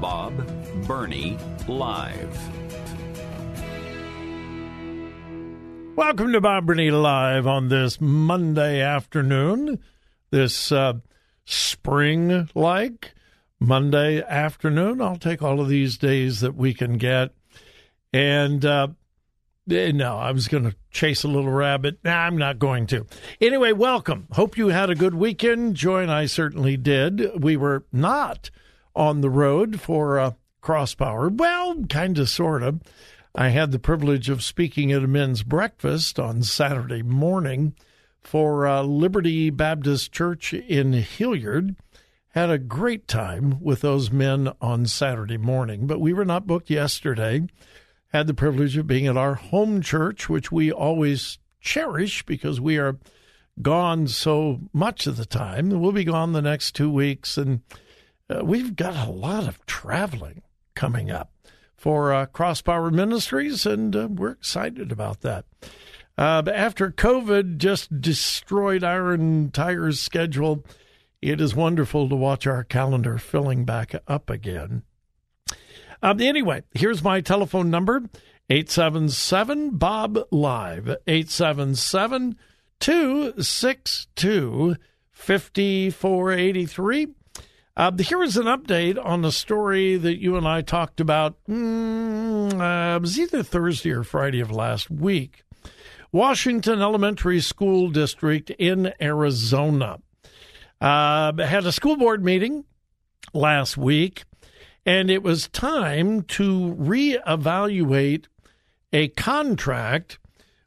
Bob Burney Live. Welcome to Bob Burney Live on this Monday afternoon, this uh, spring like Monday afternoon. I'll take all of these days that we can get. And uh, no, I was going to chase a little rabbit. Nah, I'm not going to. Anyway, welcome. Hope you had a good weekend. Joy and I certainly did. We were not on the road for uh, Crosspower. Well, kind of, sort of. I had the privilege of speaking at a men's breakfast on Saturday morning for uh, Liberty Baptist Church in Hilliard. Had a great time with those men on Saturday morning, but we were not booked yesterday. Had the privilege of being at our home church, which we always cherish because we are gone so much of the time. We'll be gone the next two weeks, and uh, we've got a lot of traveling coming up for uh, Crosspower Ministries, and uh, we're excited about that. Uh, after COVID just destroyed our entire schedule, it is wonderful to watch our calendar filling back up again. Um, anyway, here's my telephone number 877 Bob Live, 877 262 5483. Uh, here is an update on the story that you and I talked about. Mm, uh, it was either Thursday or Friday of last week. Washington Elementary School District in Arizona uh, had a school board meeting last week, and it was time to reevaluate a contract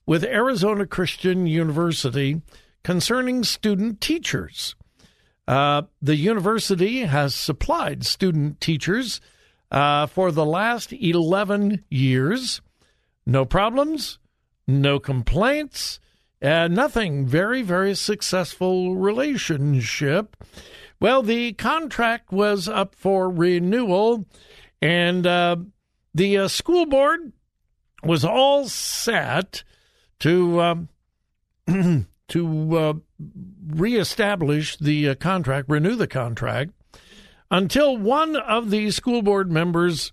with Arizona Christian University concerning student teachers. Uh, the university has supplied student teachers uh, for the last 11 years. No problems, no complaints, uh, nothing. Very, very successful relationship. Well, the contract was up for renewal, and uh, the uh, school board was all set to um, to uh, reestablish the uh, contract, renew the contract, until one of the school board members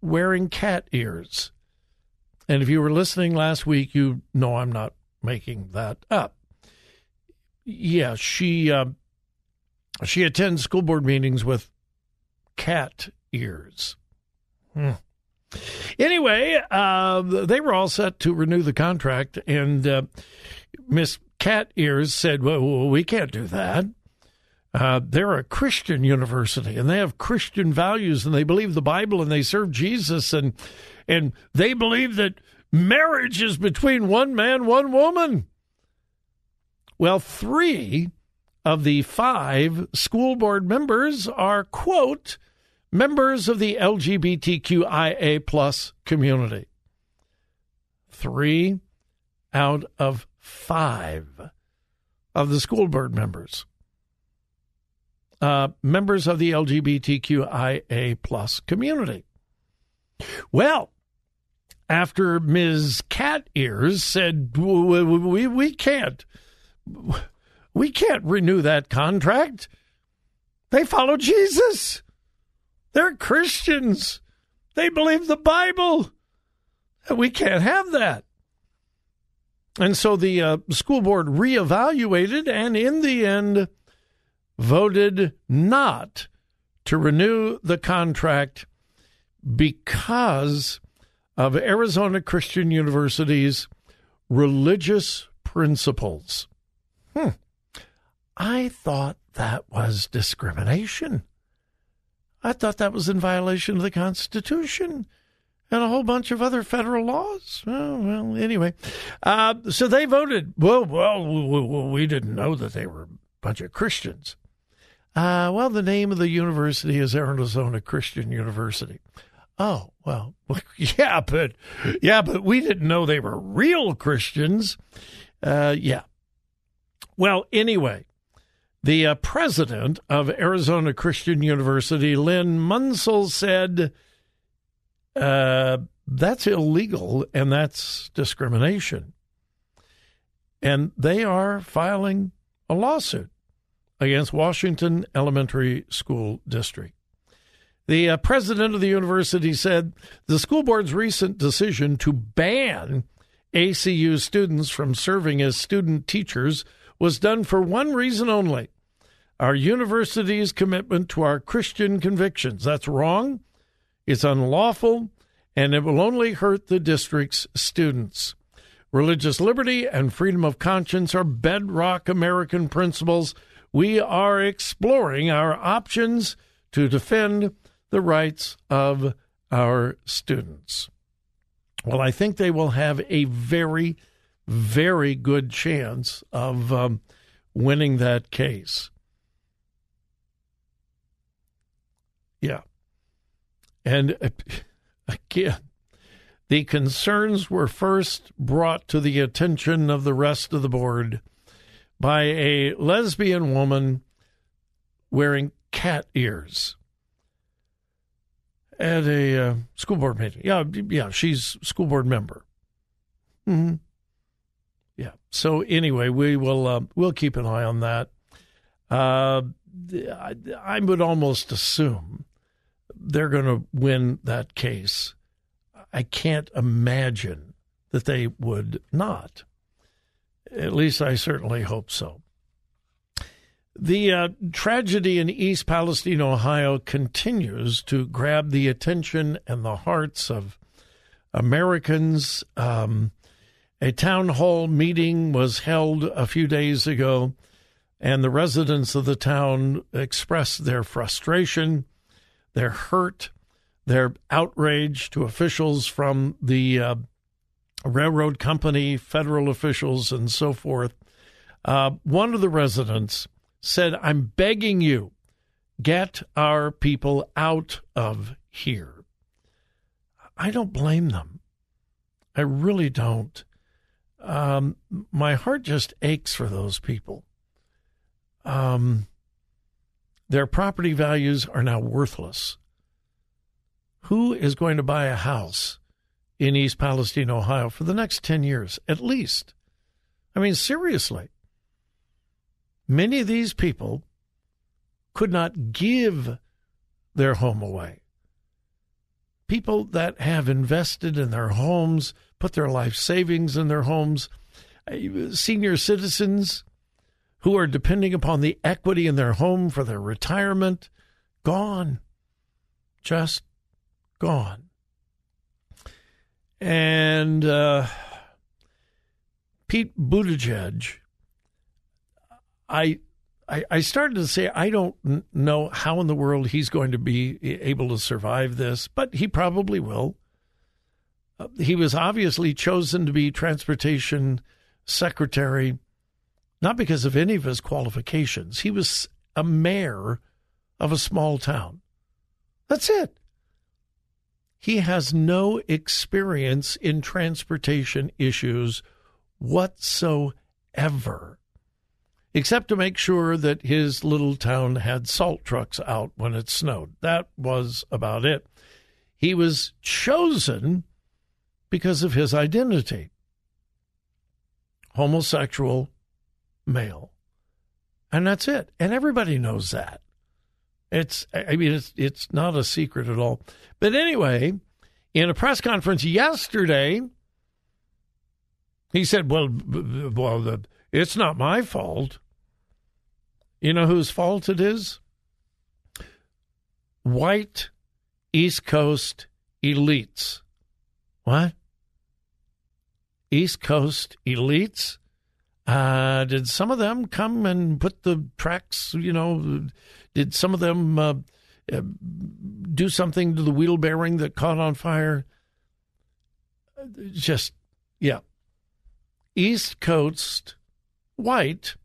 wearing cat ears. And if you were listening last week, you know I'm not making that up. Yeah, she uh, she attends school board meetings with cat ears. Hmm. Anyway, uh, they were all set to renew the contract, and uh, Miss Cat Ears said, well, we can't do that. Uh, they're a Christian university, and they have Christian values, and they believe the Bible, and they serve Jesus, and and they believe that marriage is between one man, one woman. Well, three of the five school board members are, quote, members of the LGBTQIA plus community. Three out of five of the school board members. Uh, members of the LGBTQIA plus community. Well, after Ms. Cat Ears said we, we, we can't we can't renew that contract. They follow Jesus. They're Christians. They believe the Bible. We can't have that. And so the uh, school board reevaluated and in the end voted not to renew the contract because of Arizona Christian University's religious principles. Hmm. I thought that was discrimination. I thought that was in violation of the Constitution and a whole bunch of other federal laws. Oh, well, anyway, uh, so they voted. Well, well, we didn't know that they were a bunch of Christians. Uh, well, the name of the university is Arizona Christian University. Oh, well, yeah, but yeah, but we didn't know they were real Christians. Uh, yeah. Well, anyway, the uh, president of Arizona Christian University, Len Munsil, said uh, that's illegal and that's discrimination. And they are filing a lawsuit against Washington Elementary School District. The uh, president of the university said the school board's recent decision to ban ACU students from serving as student teachers was done for one reason only our university's commitment to our Christian convictions. That's wrong, it's unlawful, and it will only hurt the district's students. Religious liberty and freedom of conscience are bedrock American principles. We are exploring our options to defend the rights of our students. Well, I think they will have a very very good chance of um, winning that case. Yeah. And uh, again, the concerns were first brought to the attention of the rest of the board by a lesbian woman wearing cat ears at a uh, school board meeting. Yeah, yeah, she's school board member. Mm-hmm. Yeah. So anyway, we will uh, we'll keep an eye on that. Uh, I, I would almost assume they're going to win that case. I can't imagine that they would not. At least I certainly hope so. The uh, tragedy in East Palestine, Ohio, continues to grab the attention and the hearts of Americans. Um, a town hall meeting was held a few days ago, and the residents of the town expressed their frustration, their hurt, their outrage to officials from the uh, railroad company, federal officials, and so forth. Uh, one of the residents said, I'm begging you, get our people out of here. I don't blame them. I really don't um, my heart just aches for those people. Um, their property values are now worthless. Who is going to buy a house in East Palestine, Ohio for the next 10 years at least? I mean, seriously. Many of these people could not give their home away. People that have invested in their homes put their life savings in their homes. Uh, senior citizens who are depending upon the equity in their home for their retirement, gone. Just gone. And uh, Pete Buttigieg, I, I, I started to say I don't know how in the world he's going to be able to survive this, but he probably will he was obviously chosen to be transportation secretary not because of any of his qualifications. He was a mayor of a small town. That's it. He has no experience in transportation issues whatsoever, except to make sure that his little town had salt trucks out when it snowed. That was about it. He was chosen because of his identity homosexual male. And that's it. And everybody knows that. It's I mean it's it's not a secret at all. But anyway, in a press conference yesterday, he said, "Well, well, the, it's not my fault." You know whose fault it is? White East Coast elites. What? East Coast elites? Uh, did some of them come and put the tracks, you know, did some of them uh, uh, do something to the wheel bearing that caught on fire? Just, yeah. East Coast white,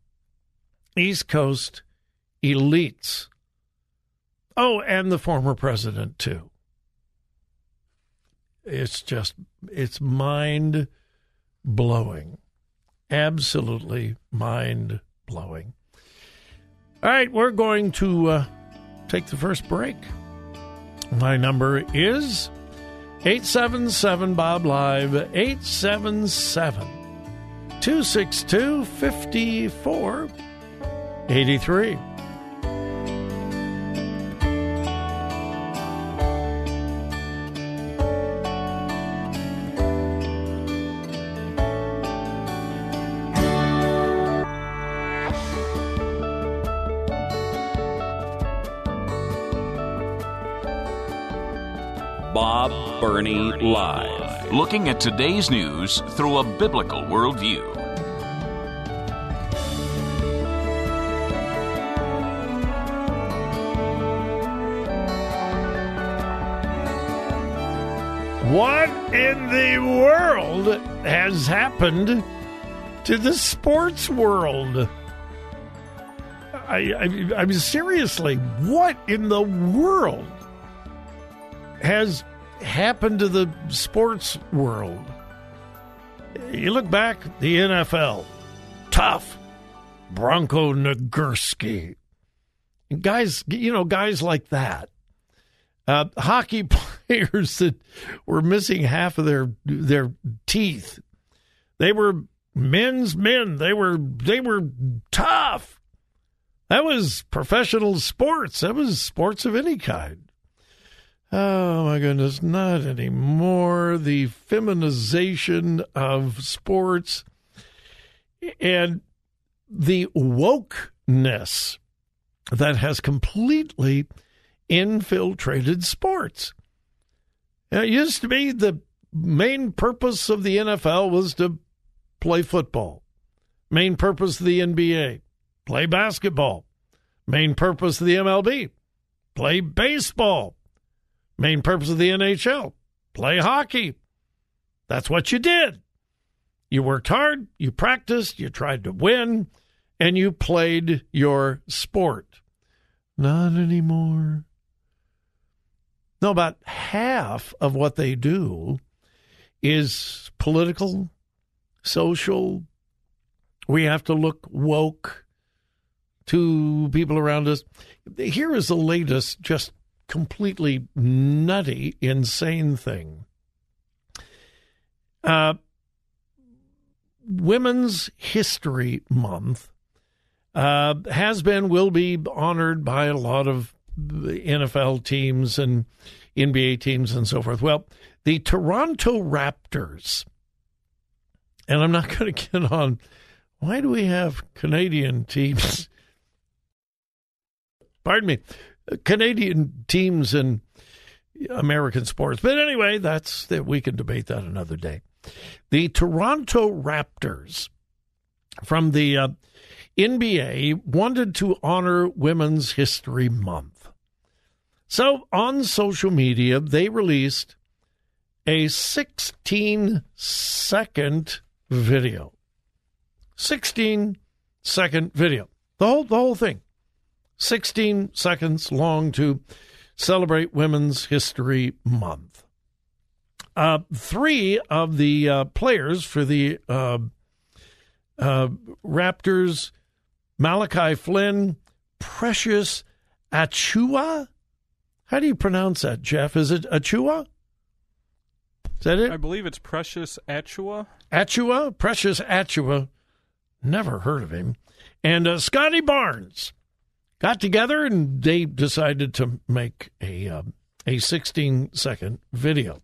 East Coast elites. Oh, and the former president, too. It's just, it's mind blowing. Absolutely mind blowing. All right, we're going to uh, take the first break. My number is 877 Bob Live, 877 262 5483. Burney Live. Looking at today's news through a biblical worldview. What in the world has happened to the sports world? I, I, I mean, seriously, what in the world has happened to the sports world? You look back, the NFL, tough, Bronco Nagurski, guys, you know, guys like that. Uh, hockey players that were missing half of their their teeth. They were men's men. They were they were tough. That was professional sports. That was sports of any kind. Oh my goodness, not anymore. The feminization of sports and the wokeness that has completely infiltrated sports. Now, it used to be the main purpose of the NFL was to play football. Main purpose of the NBA, play basketball. Main purpose of the MLB, play baseball. Main purpose of the NHL, play hockey. That's what you did. You worked hard, you practiced, you tried to win, and you played your sport. Not anymore. No, about half of what they do is political, social. We have to look woke to people around us. Here is the latest, just completely nutty, insane thing. Uh, Women's History Month uh, has been, will be honored by a lot of NFL teams and NBA teams and so forth. Well, the Toronto Raptors, and I'm not going to get on why do we have Canadian teams? Pardon me, Canadian teams in American sports. But anyway, that's that we can debate that another day. The Toronto Raptors from the uh, NBA wanted to honor Women's History Month. So on social media, they released a 16 second video. 16 second video. The whole the whole thing. 16 seconds long to celebrate Women's History Month. Uh, three of the uh, players for the uh, uh Raptors, Malachi Flynn, Precious Achiuwa. How do you pronounce that, Jeff? Is it Achiuwa? Is that it? I believe it's Precious Achiuwa. Achiuwa? Precious Achiuwa. Never heard of him. And uh, Scottie Barnes got together and they decided to make a uh, a 16 second video.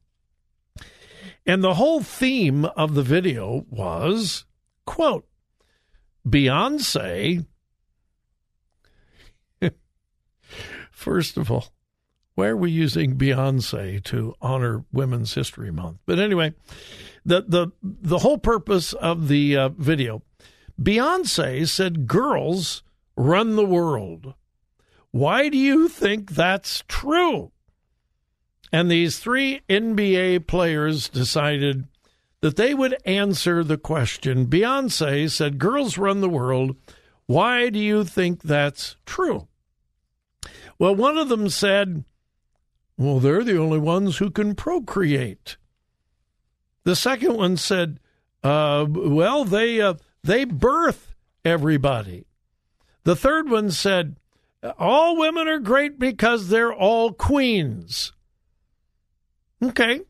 And the whole theme of the video was quote Beyonce First of all, why are we using Beyonce to honor Women's History Month? But anyway, the the the whole purpose of the uh, video, Beyonce said, "Girls run the world." Why do you think that's true? And these three NBA players decided that they would answer the question. Beyonce said, Girls run the world. Why do you think that's true? Well, one of them said, Well, they're the only ones who can procreate. The second one said, uh, Well, they, uh, they birth everybody. The third one said, All women are great because they're all queens. Okay.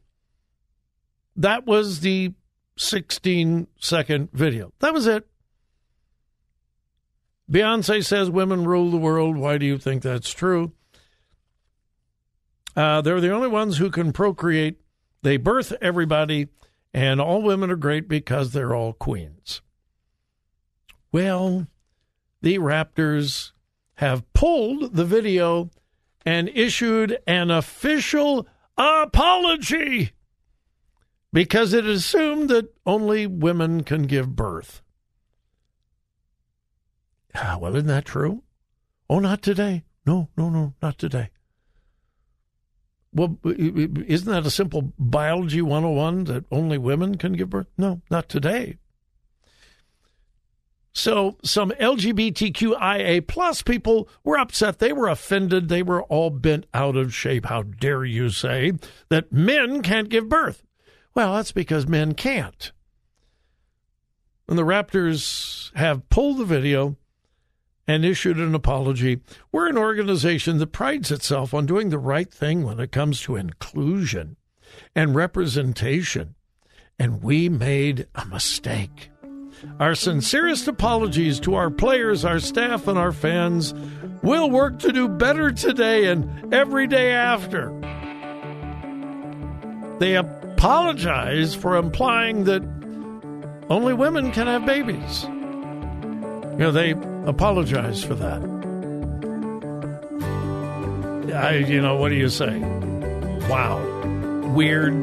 That was the 16 second video. That was it. Beyonce says women rule the world. Why do you think that's true? Uh, they're the only ones who can procreate. They birth everybody, and all women are great because they're all queens. Well, the Raptors have pulled the video and issued an official apology because it assumed that only women can give birth. Ah, well, isn't that true? Oh, not today. No, no, no, not today. Well, isn't that a simple biology 101 that only women can give birth? No, not today. So some LGBTQIA plus people were upset. They were offended. They were all bent out of shape. How dare you say that men can't give birth? Well, that's because men can't. And the Raptors have pulled the video and issued an apology. We're an organization that prides itself on doing the right thing when it comes to inclusion and representation. And we made a mistake. Our sincerest apologies to our players, our staff, and our fans. We'll work to do better today and every day after. They apologize for implying that only women can have babies. You know, they apologize for that. I, you know, what do you say? Wow. Weird